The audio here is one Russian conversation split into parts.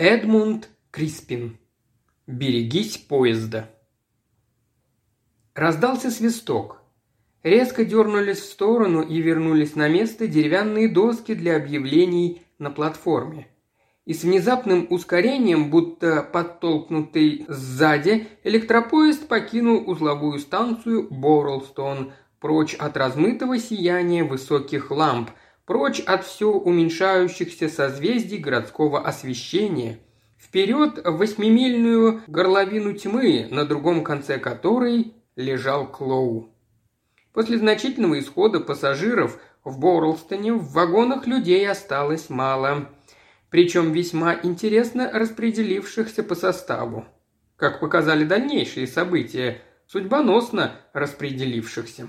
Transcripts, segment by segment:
Эдмунд Криспин. Берегись поезда. Раздался свисток. Резко дернулись в сторону и вернулись на место деревянные доски для объявлений на платформе. И с внезапным ускорением, будто подтолкнутый сзади, электропоезд покинул узловую станцию Боррелстон, прочь от размытого сияния высоких ламп, прочь от все уменьшающихся созвездий городского освещения, вперед в восьмимильную горловину тьмы, на другом конце которой лежал Клоу. После значительного исхода пассажиров в Борлстоне в вагонах людей осталось мало, причем весьма интересно распределившихся по составу. Как показали дальнейшие события, судьбоносно распределившихся.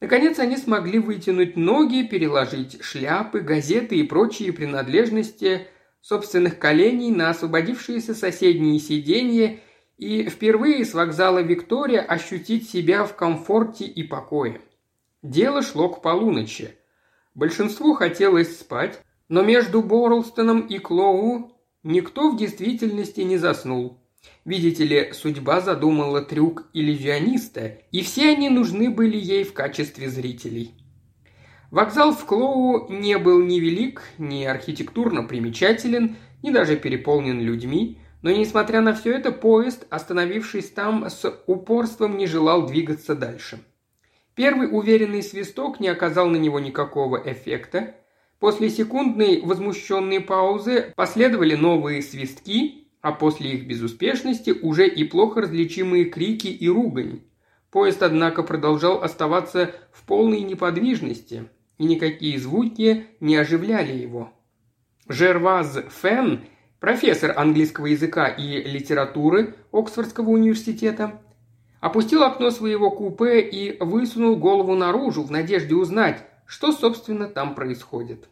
Наконец они смогли вытянуть ноги, переложить шляпы, газеты и прочие принадлежности собственных коленей на освободившиеся соседние сиденья и впервые с вокзала Виктория ощутить себя в комфорте и покое. Дело шло к полуночи. Большинству хотелось спать, но между Борлстоном и Клоу никто в действительности не заснул. Видите ли, судьба задумала трюк иллюзиониста, и все они нужны были ей в качестве зрителей. Вокзал в Клоу не был ни велик, ни архитектурно примечателен, ни даже переполнен людьми, но, несмотря на все это, поезд, остановившись там, с упорством не желал двигаться дальше. Первый уверенный свисток не оказал на него никакого эффекта. После секундной возмущенной паузы последовали новые свистки, а после их безуспешности уже и плохо различимые крики и ругань. Поезд, однако, продолжал оставаться в полной неподвижности, и никакие звуки не оживляли его. Жерваз Фен, профессор английского языка и литературы Оксфордского университета, опустил окно своего купе и высунул голову наружу в надежде узнать, что, собственно, там происходит.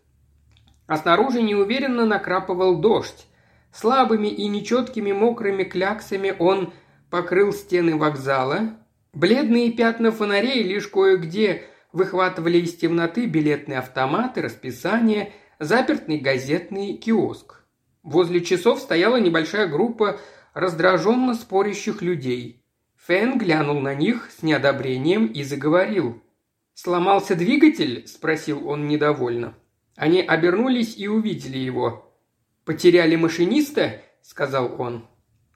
А снаружи неуверенно накрапывал дождь, Слабыми и нечеткими мокрыми кляксами он покрыл стены вокзала. Бледные пятна фонарей лишь кое-где выхватывали из темноты билетные автоматы, расписание, запертный газетный киоск. Возле часов стояла небольшая группа раздраженно спорящих людей. Фэн глянул на них с неодобрением и заговорил. «Сломался двигатель?» – спросил он недовольно. Они обернулись и увидели его. «Потеряли машиниста?» – сказал он.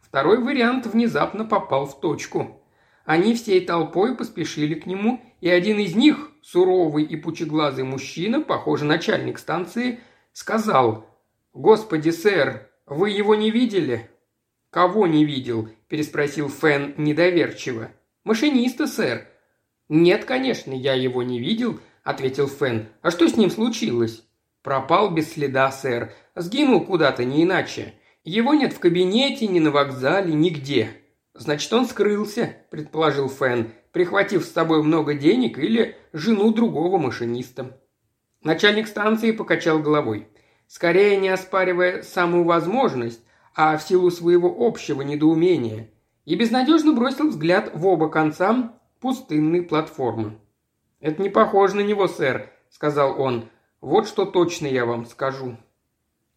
Второй вариант внезапно попал в точку. Они всей толпой поспешили к нему, и один из них, суровый и пучеглазый мужчина, похоже, начальник станции, сказал «Господи, сэр, вы его не видели?» «Кого не видел?» – переспросил Фэн недоверчиво. «Машиниста, сэр». «Нет, конечно, я его не видел», – ответил Фэн. «А что с ним случилось?» «Пропал без следа, сэр. Сгинул куда-то, не иначе. Его нет в кабинете, ни на вокзале, нигде. Значит, он скрылся, предположил Фэн, прихватив с собой много денег или жену другого машиниста. Начальник станции покачал головой. Скорее не оспаривая самую возможность, а в силу своего общего недоумения, и безнадежно бросил взгляд в оба конца пустынной платформы. «Это не похоже на него, сэр», — сказал он. «Вот что точно я вам скажу.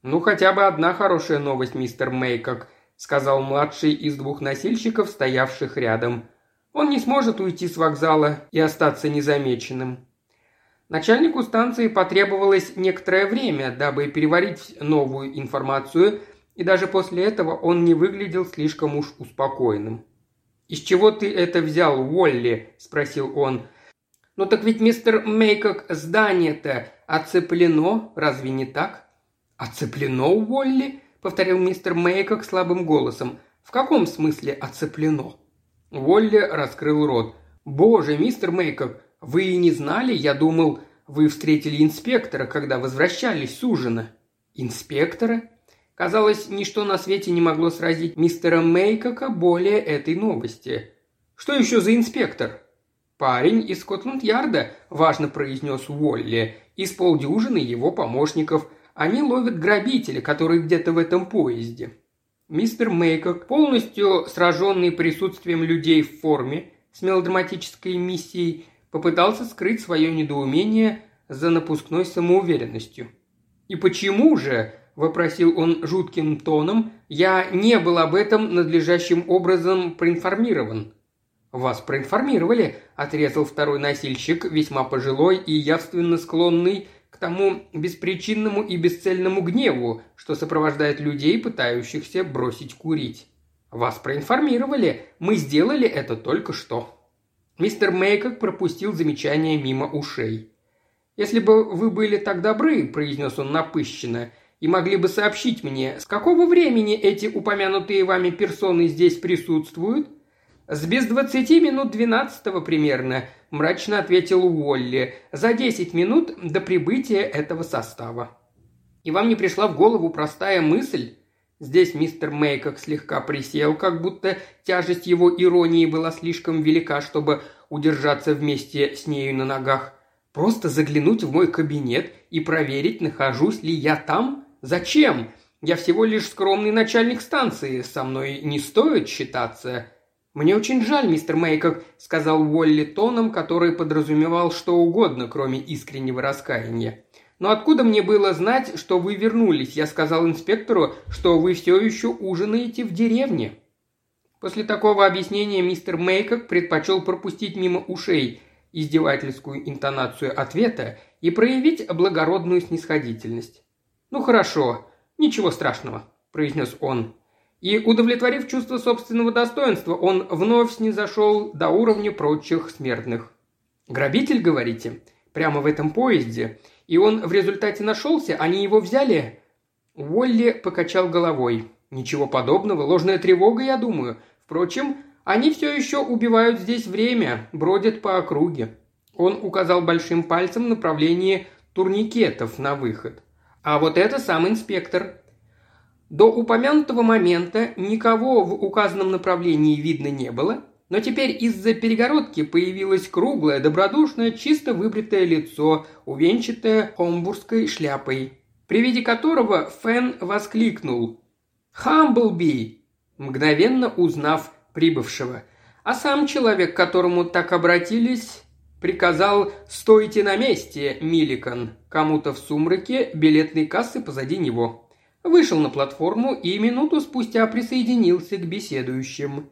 «Ну, хотя бы одна хорошая новость, мистер Мейкок», – сказал младший из двух носильщиков, стоявших рядом. «Он не сможет уйти с вокзала и остаться незамеченным». Начальнику станции потребовалось некоторое время, дабы переварить новую информацию, и даже после этого он не выглядел слишком уж успокоенным. «Из чего ты это взял, Уолли?» – спросил он. «Ну так ведь, мистер Мейкок, здание-то оцеплено, разве не так?» «Оцеплено, Уолли?» – повторил мистер Мейкок слабым голосом. «В каком смысле оцеплено?» Уолли раскрыл рот. «Боже, мистер Мейкок, вы и не знали? Я думал, вы встретили инспектора, когда возвращались с ужина». «Инспектора?» Казалось, ничто на свете не могло сразить мистера Мейкока более этой новости. «Что еще за инспектор?» «Парень из Скотланд-Ярда», – важно произнес Уолли, – «из полдюжины его помощников – они ловят грабителя, который где-то в этом поезде. Мистер Мейкок, полностью сраженный присутствием людей в форме с мелодраматической миссией, попытался скрыть свое недоумение за напускной самоуверенностью. «И почему же?» – вопросил он жутким тоном. «Я не был об этом надлежащим образом проинформирован». «Вас проинформировали», – отрезал второй носильщик, весьма пожилой и явственно склонный к тому беспричинному и бесцельному гневу, что сопровождает людей, пытающихся бросить курить. «Вас проинформировали. Мы сделали это только что». Мистер Мейкок пропустил замечание мимо ушей. «Если бы вы были так добры», – произнес он напыщенно, – «и могли бы сообщить мне, с какого времени эти упомянутые вами персоны здесь присутствуют?» «С без двадцати минут двенадцатого примерно», – мрачно ответил Уолли, – «за десять минут до прибытия этого состава». «И вам не пришла в голову простая мысль?» Здесь мистер Мейкок слегка присел, как будто тяжесть его иронии была слишком велика, чтобы удержаться вместе с нею на ногах. «Просто заглянуть в мой кабинет и проверить, нахожусь ли я там? Зачем? Я всего лишь скромный начальник станции, со мной не стоит считаться. «Мне очень жаль, мистер Мейкок», – сказал Уолли тоном, который подразумевал что угодно, кроме искреннего раскаяния. «Но откуда мне было знать, что вы вернулись? Я сказал инспектору, что вы все еще ужинаете в деревне». После такого объяснения мистер Мейкок предпочел пропустить мимо ушей издевательскую интонацию ответа и проявить благородную снисходительность. «Ну хорошо, ничего страшного», – произнес он. И, удовлетворив чувство собственного достоинства, он вновь снизошел до уровня прочих смертных. «Грабитель, говорите? Прямо в этом поезде? И он в результате нашелся? Они его взяли?» Уолли покачал головой. «Ничего подобного. Ложная тревога, я думаю. Впрочем, они все еще убивают здесь время, бродят по округе». Он указал большим пальцем в направлении турникетов на выход. «А вот это сам инспектор. До упомянутого момента никого в указанном направлении видно не было, но теперь из-за перегородки появилось круглое, добродушное, чисто выбритое лицо, увенчатое хомбургской шляпой, при виде которого Фен воскликнул «Хамблби!», мгновенно узнав прибывшего. А сам человек, к которому так обратились, приказал «Стойте на месте, Миликон!» кому-то в сумраке билетной кассы позади него вышел на платформу и минуту спустя присоединился к беседующим.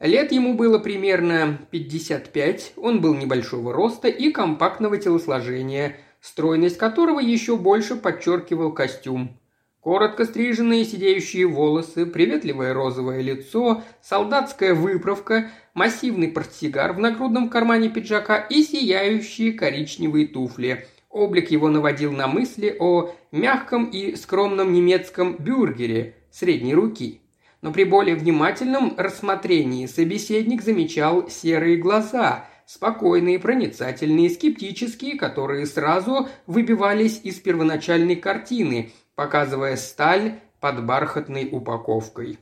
Лет ему было примерно 55, он был небольшого роста и компактного телосложения, стройность которого еще больше подчеркивал костюм. Коротко стриженные сидеющие волосы, приветливое розовое лицо, солдатская выправка, массивный портсигар в нагрудном кармане пиджака и сияющие коричневые туфли – Облик его наводил на мысли о мягком и скромном немецком бюргере средней руки. Но при более внимательном рассмотрении собеседник замечал серые глаза, спокойные, проницательные, скептические, которые сразу выбивались из первоначальной картины, показывая сталь под бархатной упаковкой.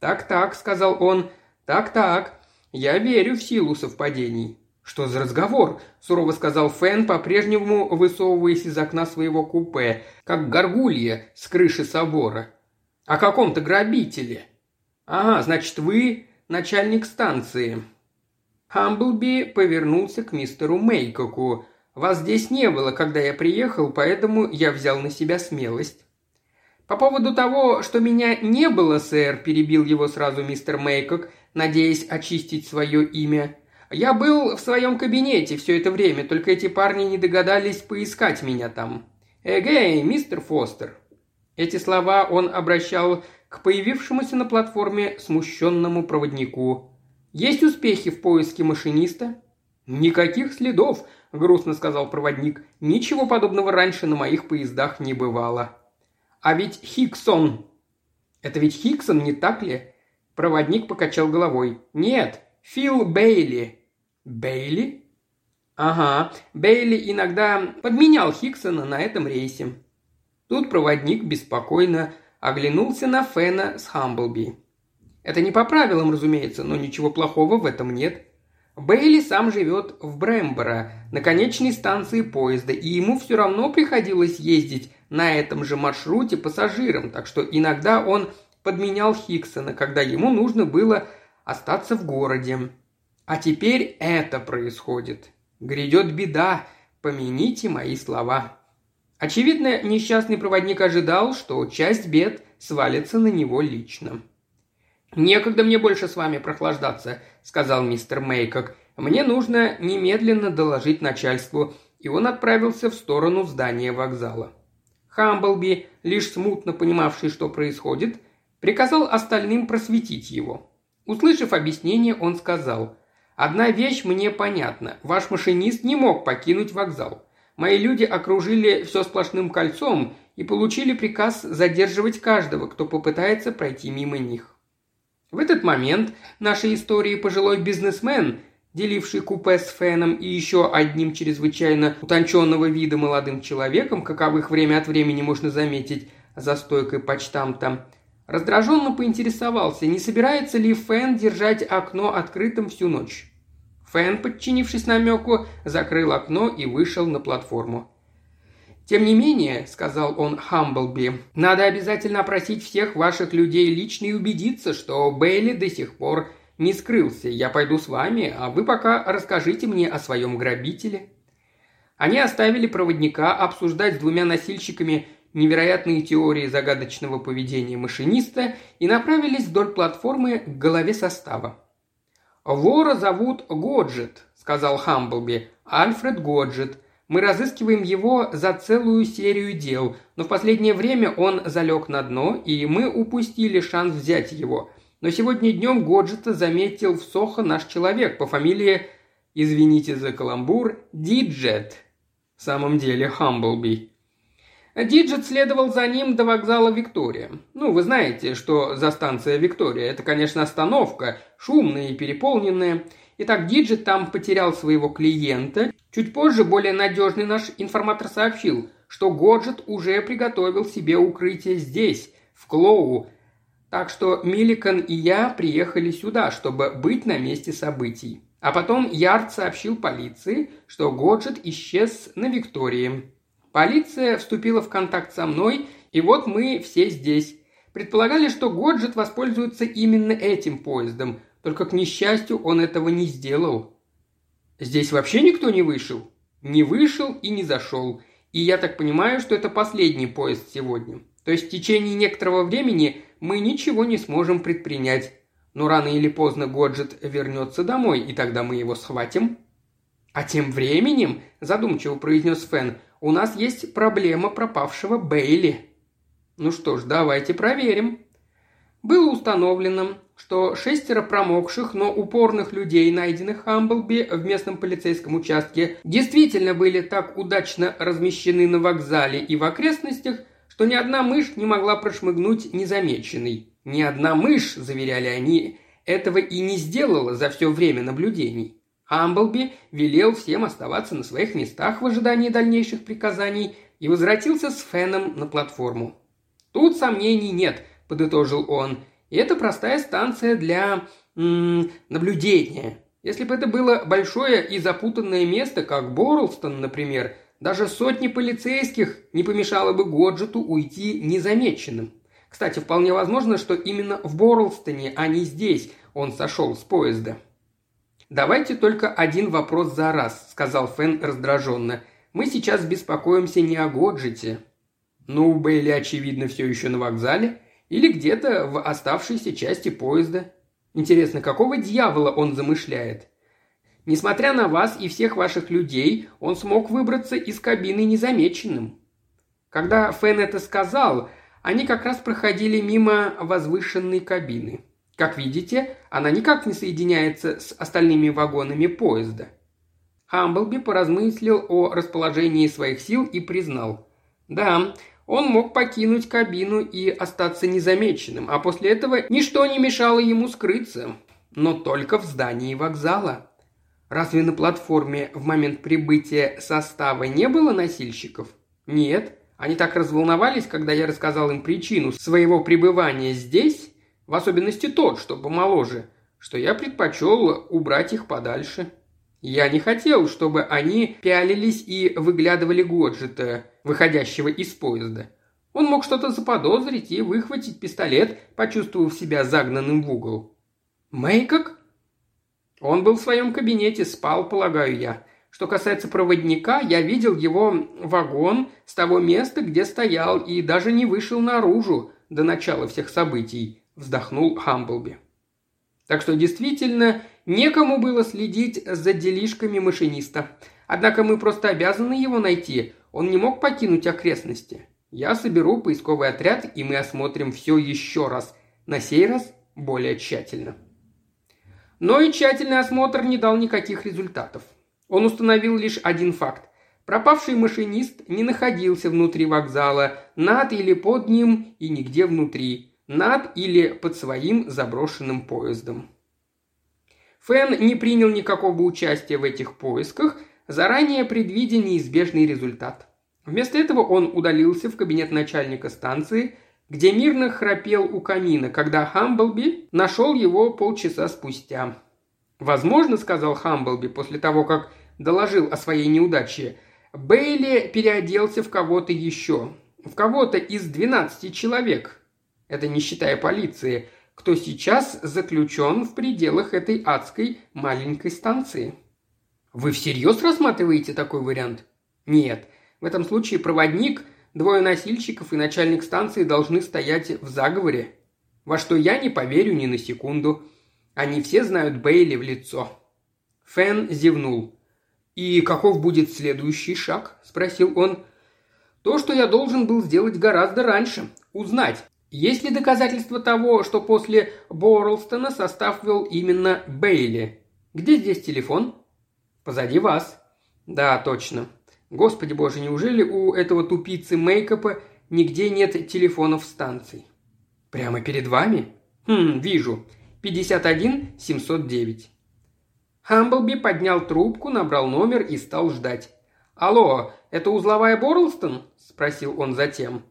«Так-так», — сказал он, — «так-так, я верю в силу совпадений. «Что за разговор?» – сурово сказал Фэн, по-прежнему высовываясь из окна своего купе, как горгулья с крыши собора. «О каком-то грабителе». «Ага, значит, вы начальник станции». Хамблби повернулся к мистеру Мейкоку. «Вас здесь не было, когда я приехал, поэтому я взял на себя смелость». «По поводу того, что меня не было, сэр», – перебил его сразу мистер Мейкок, надеясь очистить свое имя – я был в своем кабинете все это время, только эти парни не догадались поискать меня там. Эгей, мистер Фостер!» Эти слова он обращал к появившемуся на платформе смущенному проводнику. «Есть успехи в поиске машиниста?» «Никаких следов», – грустно сказал проводник. «Ничего подобного раньше на моих поездах не бывало». «А ведь Хиксон...» «Это ведь Хиксон, не так ли?» Проводник покачал головой. «Нет, Фил Бейли». «Бейли?» «Ага, Бейли иногда подменял Хиксона на этом рейсе». Тут проводник беспокойно оглянулся на Фена с Хамблби. Это не по правилам, разумеется, но ничего плохого в этом нет. Бейли сам живет в Брэмборо, на конечной станции поезда, и ему все равно приходилось ездить на этом же маршруте пассажирам, так что иногда он подменял Хиксона, когда ему нужно было остаться в городе. А теперь это происходит. Грядет беда, помяните мои слова. Очевидно, несчастный проводник ожидал, что часть бед свалится на него лично. «Некогда мне больше с вами прохлаждаться», — сказал мистер Мейкок. «Мне нужно немедленно доложить начальству», и он отправился в сторону здания вокзала. Хамблби, лишь смутно понимавший, что происходит, приказал остальным просветить его. Услышав объяснение, он сказал, «Одна вещь мне понятна. Ваш машинист не мог покинуть вокзал. Мои люди окружили все сплошным кольцом и получили приказ задерживать каждого, кто попытается пройти мимо них. В этот момент нашей истории пожилой бизнесмен, деливший купе с Феном и еще одним чрезвычайно утонченного вида молодым человеком, каковых время от времени можно заметить за стойкой почтамта, раздраженно поинтересовался, не собирается ли Фен держать окно открытым всю ночь. Фэн, подчинившись намеку, закрыл окно и вышел на платформу. «Тем не менее», — сказал он Хамблби, — «надо обязательно опросить всех ваших людей лично и убедиться, что Бейли до сих пор не скрылся. Я пойду с вами, а вы пока расскажите мне о своем грабителе». Они оставили проводника обсуждать с двумя носильщиками невероятные теории загадочного поведения машиниста и направились вдоль платформы к голове состава. «Вора зовут Годжет», — сказал Хамблби. «Альфред Годжет. Мы разыскиваем его за целую серию дел, но в последнее время он залег на дно, и мы упустили шанс взять его. Но сегодня днем Годжета заметил в Сохо наш человек по фамилии, извините за каламбур, Диджет. В самом деле Хамблби. Диджет следовал за ним до вокзала Виктория. Ну, вы знаете, что за станция Виктория. Это, конечно, остановка, шумная и переполненная. Итак, Диджет там потерял своего клиента. Чуть позже более надежный наш информатор сообщил, что Годжет уже приготовил себе укрытие здесь, в Клоу. Так что Милликан и я приехали сюда, чтобы быть на месте событий. А потом Ярд сообщил полиции, что Годжет исчез на Виктории. Полиция вступила в контакт со мной, и вот мы все здесь. Предполагали, что Годжет воспользуется именно этим поездом, только, к несчастью, он этого не сделал. Здесь вообще никто не вышел? Не вышел и не зашел. И я так понимаю, что это последний поезд сегодня. То есть в течение некоторого времени мы ничего не сможем предпринять. Но рано или поздно Годжет вернется домой, и тогда мы его схватим. А тем временем, задумчиво произнес Фэн, у нас есть проблема пропавшего Бейли. Ну что ж, давайте проверим. Было установлено, что шестеро промокших, но упорных людей, найденных Хамблби в местном полицейском участке, действительно были так удачно размещены на вокзале и в окрестностях, что ни одна мышь не могла прошмыгнуть незамеченной. Ни одна мышь, заверяли они, этого и не сделала за все время наблюдений. Амблби велел всем оставаться на своих местах в ожидании дальнейших приказаний и возвратился с Феном на платформу. «Тут сомнений нет», – подытожил он. «И это простая станция для... -м, наблюдения. Если бы это было большое и запутанное место, как Борлстон, например, даже сотни полицейских не помешало бы Годжету уйти незамеченным. Кстати, вполне возможно, что именно в Борлстоне, а не здесь, он сошел с поезда. «Давайте только один вопрос за раз», – сказал Фэн раздраженно. «Мы сейчас беспокоимся не о Годжете». «Ну, Бейли, очевидно, все еще на вокзале. Или где-то в оставшейся части поезда. Интересно, какого дьявола он замышляет?» Несмотря на вас и всех ваших людей, он смог выбраться из кабины незамеченным. Когда Фэн это сказал, они как раз проходили мимо возвышенной кабины. Как видите, она никак не соединяется с остальными вагонами поезда. Хамблби поразмыслил о расположении своих сил и признал. Да, он мог покинуть кабину и остаться незамеченным, а после этого ничто не мешало ему скрыться. Но только в здании вокзала. Разве на платформе в момент прибытия состава не было носильщиков? Нет. Они так разволновались, когда я рассказал им причину своего пребывания здесь, в особенности тот, что помоложе, что я предпочел убрать их подальше. Я не хотел, чтобы они пялились и выглядывали Годжета, выходящего из поезда. Он мог что-то заподозрить и выхватить пистолет, почувствовав себя загнанным в угол. Мейкок? Он был в своем кабинете, спал, полагаю я. Что касается проводника, я видел его вагон с того места, где стоял, и даже не вышел наружу до начала всех событий», – вздохнул Хамблби. Так что действительно некому было следить за делишками машиниста. Однако мы просто обязаны его найти. Он не мог покинуть окрестности. Я соберу поисковый отряд, и мы осмотрим все еще раз. На сей раз более тщательно. Но и тщательный осмотр не дал никаких результатов. Он установил лишь один факт. Пропавший машинист не находился внутри вокзала, над или под ним и нигде внутри, над или под своим заброшенным поездом. Фэн не принял никакого участия в этих поисках, заранее предвидя неизбежный результат. Вместо этого он удалился в кабинет начальника станции, где мирно храпел у камина, когда Хамблби нашел его полчаса спустя. «Возможно, — сказал Хамблби после того, как доложил о своей неудаче, — Бейли переоделся в кого-то еще, в кого-то из двенадцати человек, это не считая полиции, кто сейчас заключен в пределах этой адской маленькой станции. Вы всерьез рассматриваете такой вариант? Нет. В этом случае проводник, двое носильщиков и начальник станции должны стоять в заговоре. Во что я не поверю ни на секунду. Они все знают Бейли в лицо. Фэн зевнул. «И каков будет следующий шаг?» – спросил он. «То, что я должен был сделать гораздо раньше. Узнать, есть ли доказательства того, что после Борлстона состав вел именно Бейли? Где здесь телефон? Позади вас. Да, точно. Господи боже, неужели у этого тупицы мейкапа нигде нет телефонов станций? Прямо перед вами? Хм, вижу. 51 709. Хамблби поднял трубку, набрал номер и стал ждать. «Алло, это узловая Борлстон?» – спросил он затем.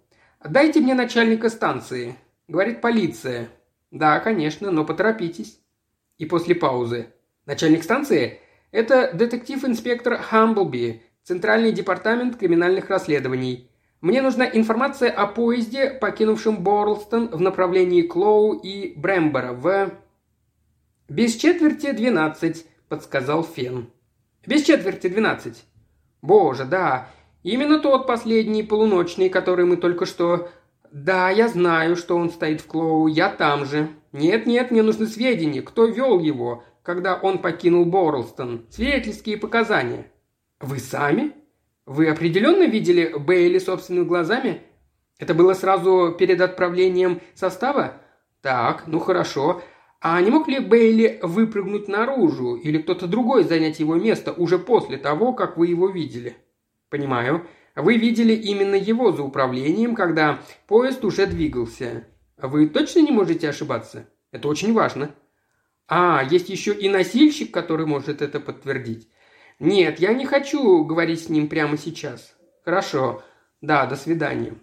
«Дайте мне начальника станции», — говорит полиция. «Да, конечно, но поторопитесь». И после паузы. «Начальник станции? Это детектив-инспектор Хамблби, Центральный департамент криминальных расследований. Мне нужна информация о поезде, покинувшем Борлстон в направлении Клоу и Брэмбора в...» «Без четверти двенадцать», — подсказал Фен. «Без четверти двенадцать». «Боже, да, Именно тот последний полуночный, который мы только что... Да, я знаю, что он стоит в Клоу, я там же. Нет-нет, мне нужны сведения, кто вел его, когда он покинул Борлстон. Свидетельские показания. Вы сами? Вы определенно видели Бейли собственными глазами? Это было сразу перед отправлением состава? Так, ну хорошо. А не мог ли Бейли выпрыгнуть наружу или кто-то другой занять его место уже после того, как вы его видели? «Понимаю. Вы видели именно его за управлением, когда поезд уже двигался. Вы точно не можете ошибаться? Это очень важно». «А, есть еще и носильщик, который может это подтвердить». «Нет, я не хочу говорить с ним прямо сейчас». «Хорошо. Да, до свидания».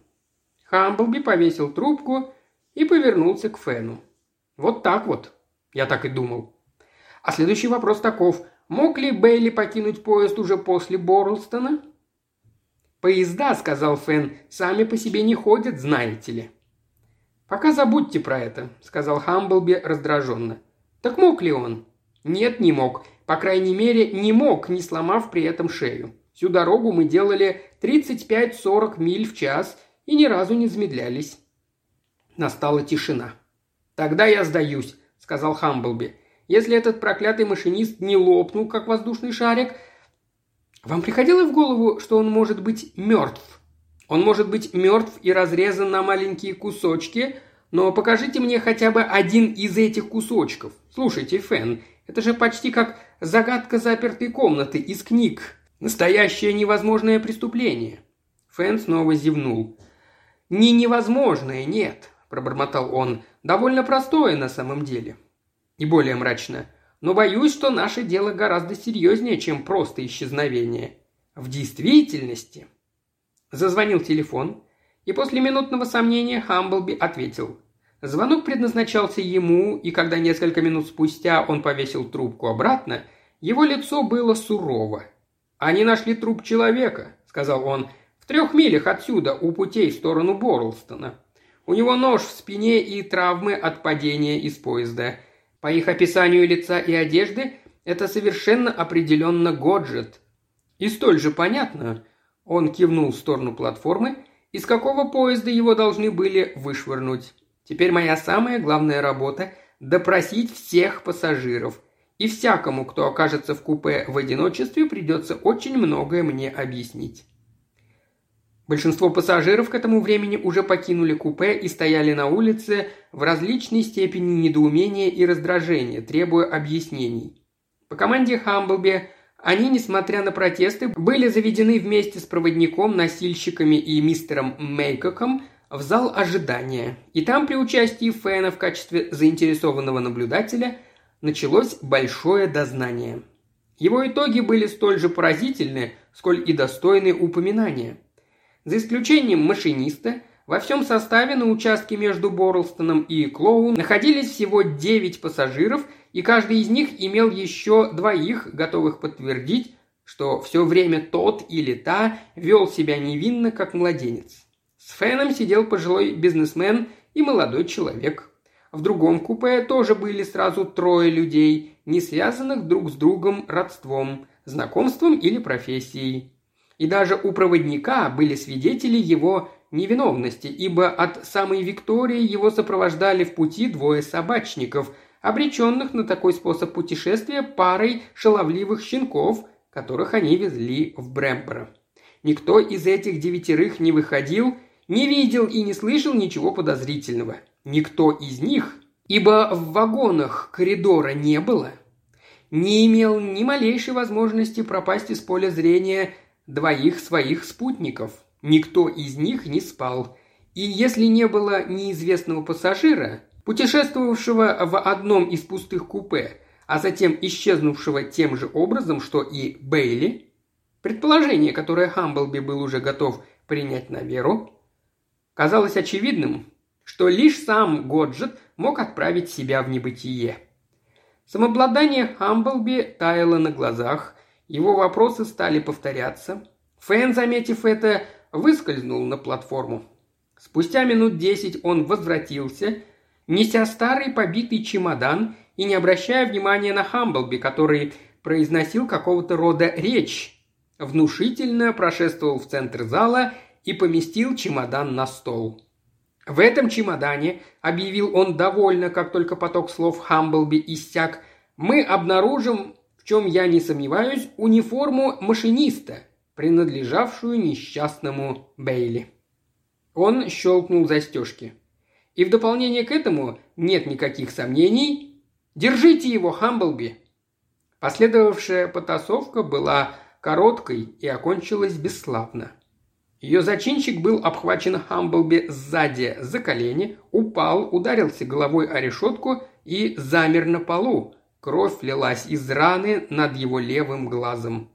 Хамблби повесил трубку и повернулся к Фену. «Вот так вот». Я так и думал. А следующий вопрос таков. Мог ли Бейли покинуть поезд уже после Борлстона? «Поезда, — сказал Фэн, — сами по себе не ходят, знаете ли». «Пока забудьте про это», — сказал Хамблби раздраженно. «Так мог ли он?» «Нет, не мог. По крайней мере, не мог, не сломав при этом шею. Всю дорогу мы делали 35-40 миль в час и ни разу не замедлялись». Настала тишина. «Тогда я сдаюсь», — сказал Хамблби. «Если этот проклятый машинист не лопнул, как воздушный шарик, вам приходило в голову, что он может быть мертв? Он может быть мертв и разрезан на маленькие кусочки, но покажите мне хотя бы один из этих кусочков. Слушайте, Фэн, это же почти как загадка запертой комнаты из книг. Настоящее невозможное преступление. Фэн снова зевнул. «Не невозможное, нет», – пробормотал он. «Довольно простое на самом деле». И более мрачно – но боюсь, что наше дело гораздо серьезнее, чем просто исчезновение. В действительности...» Зазвонил телефон, и после минутного сомнения Хамблби ответил. Звонок предназначался ему, и когда несколько минут спустя он повесил трубку обратно, его лицо было сурово. «Они нашли труп человека», — сказал он, — «в трех милях отсюда, у путей в сторону Борлстона. У него нож в спине и травмы от падения из поезда. По их описанию лица и одежды, это совершенно определенно Годжет. И столь же понятно, он кивнул в сторону платформы, из какого поезда его должны были вышвырнуть. Теперь моя самая главная работа – допросить всех пассажиров. И всякому, кто окажется в купе в одиночестве, придется очень многое мне объяснить. Большинство пассажиров к этому времени уже покинули купе и стояли на улице в различной степени недоумения и раздражения, требуя объяснений. По команде Хамблби они, несмотря на протесты, были заведены вместе с проводником, носильщиками и мистером Мейкоком в зал ожидания. И там при участии Фэна в качестве заинтересованного наблюдателя началось большое дознание. Его итоги были столь же поразительны, сколь и достойны упоминания. За исключением машиниста, во всем составе на участке между Борлстоном и Клоун находились всего 9 пассажиров – и каждый из них имел еще двоих, готовых подтвердить, что все время тот или та вел себя невинно, как младенец. С Феном сидел пожилой бизнесмен и молодой человек. В другом купе тоже были сразу трое людей, не связанных друг с другом родством, знакомством или профессией. И даже у проводника были свидетели его невиновности, ибо от самой Виктории его сопровождали в пути двое собачников – обреченных на такой способ путешествия парой шаловливых щенков, которых они везли в Брэмборо. Никто из этих девятерых не выходил, не видел и не слышал ничего подозрительного. Никто из них, ибо в вагонах коридора не было, не имел ни малейшей возможности пропасть из поля зрения двоих своих спутников. Никто из них не спал. И если не было неизвестного пассажира, путешествовавшего в одном из пустых купе, а затем исчезнувшего тем же образом, что и Бейли, предположение, которое Хамблби был уже готов принять на веру, казалось очевидным, что лишь сам Годжет мог отправить себя в небытие. Самообладание Хамблби таяло на глазах, его вопросы стали повторяться. Фэн, заметив это, выскользнул на платформу. Спустя минут десять он возвратился неся старый побитый чемодан и не обращая внимания на Хамблби, который произносил какого-то рода речь, внушительно прошествовал в центр зала и поместил чемодан на стол. В этом чемодане, объявил он довольно, как только поток слов Хамблби иссяк, мы обнаружим, в чем я не сомневаюсь, униформу машиниста, принадлежавшую несчастному Бейли. Он щелкнул застежки. И в дополнение к этому нет никаких сомнений. Держите его, Хамблби!» Последовавшая потасовка была короткой и окончилась бесславно. Ее зачинщик был обхвачен Хамблби сзади за колени, упал, ударился головой о решетку и замер на полу. Кровь лилась из раны над его левым глазом.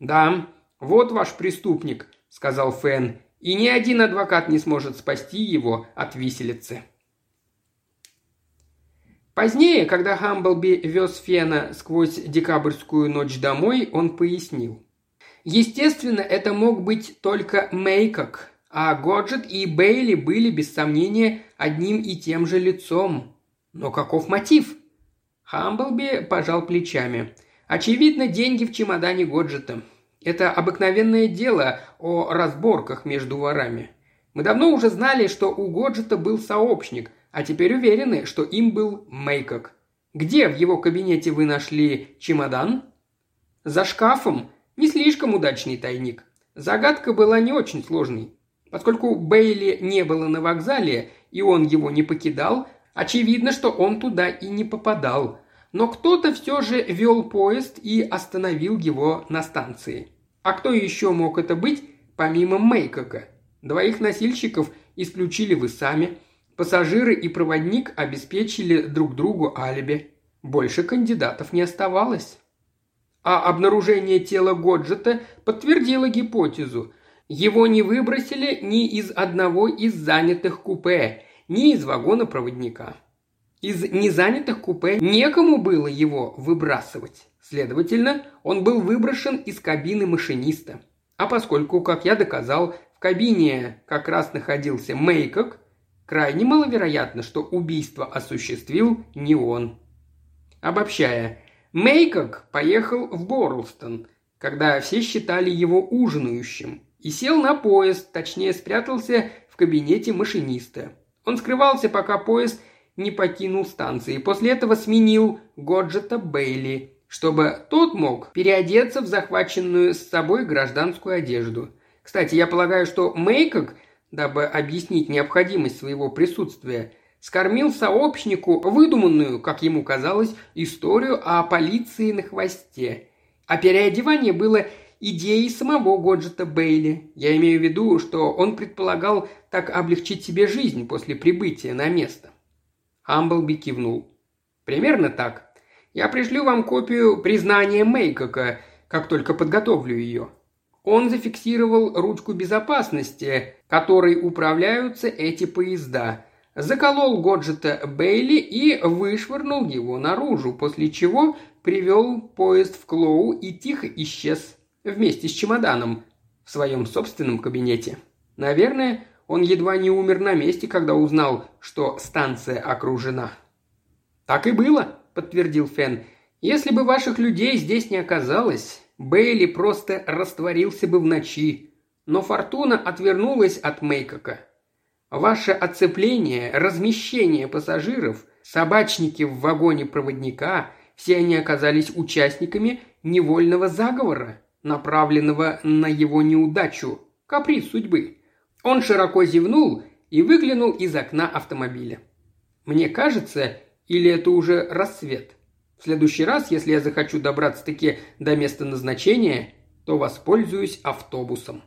«Да, вот ваш преступник», — сказал Фэн, и ни один адвокат не сможет спасти его от виселицы. Позднее, когда Хамблби вез Фена сквозь декабрьскую ночь домой, он пояснил. Естественно, это мог быть только Мейкок, а Годжет и Бейли были, без сомнения, одним и тем же лицом. Но каков мотив? Хамблби пожал плечами. Очевидно, деньги в чемодане Годжета. Это обыкновенное дело о разборках между ворами. Мы давно уже знали, что у Годжета был сообщник, а теперь уверены, что им был Мейкок. Где в его кабинете вы нашли чемодан? За шкафом. Не слишком удачный тайник. Загадка была не очень сложной. Поскольку Бейли не было на вокзале, и он его не покидал, очевидно, что он туда и не попадал – но кто-то все же вел поезд и остановил его на станции. А кто еще мог это быть, помимо Мейкока? Двоих носильщиков исключили вы сами. Пассажиры и проводник обеспечили друг другу алиби. Больше кандидатов не оставалось. А обнаружение тела Годжета подтвердило гипотезу. Его не выбросили ни из одного из занятых купе, ни из вагона проводника. Из незанятых купе некому было его выбрасывать. Следовательно, он был выброшен из кабины машиниста. А поскольку, как я доказал, в кабине как раз находился Мейкок, крайне маловероятно, что убийство осуществил не он. Обобщая, Мейкок поехал в Борлстон. когда все считали его ужинающим, и сел на поезд, точнее спрятался в кабинете машиниста. Он скрывался, пока поезд не покинул станции. После этого сменил Годжета Бейли, чтобы тот мог переодеться в захваченную с собой гражданскую одежду. Кстати, я полагаю, что Мейкок, дабы объяснить необходимость своего присутствия, скормил сообщнику выдуманную, как ему казалось, историю о полиции на хвосте. А переодевание было идеей самого Годжета Бейли. Я имею в виду, что он предполагал так облегчить себе жизнь после прибытия на место. Амблби кивнул. «Примерно так. Я пришлю вам копию признания Мейкока, как только подготовлю ее. Он зафиксировал ручку безопасности, которой управляются эти поезда, заколол Годжета Бейли и вышвырнул его наружу, после чего привел поезд в Клоу и тихо исчез вместе с чемоданом в своем собственном кабинете. Наверное, он едва не умер на месте, когда узнал, что станция окружена. «Так и было», — подтвердил Фен. «Если бы ваших людей здесь не оказалось, Бейли просто растворился бы в ночи. Но фортуна отвернулась от Мейкока. Ваше оцепление, размещение пассажиров, собачники в вагоне проводника – все они оказались участниками невольного заговора, направленного на его неудачу, каприз судьбы. Он широко зевнул и выглянул из окна автомобиля. Мне кажется, или это уже рассвет? В следующий раз, если я захочу добраться-таки до места назначения, то воспользуюсь автобусом.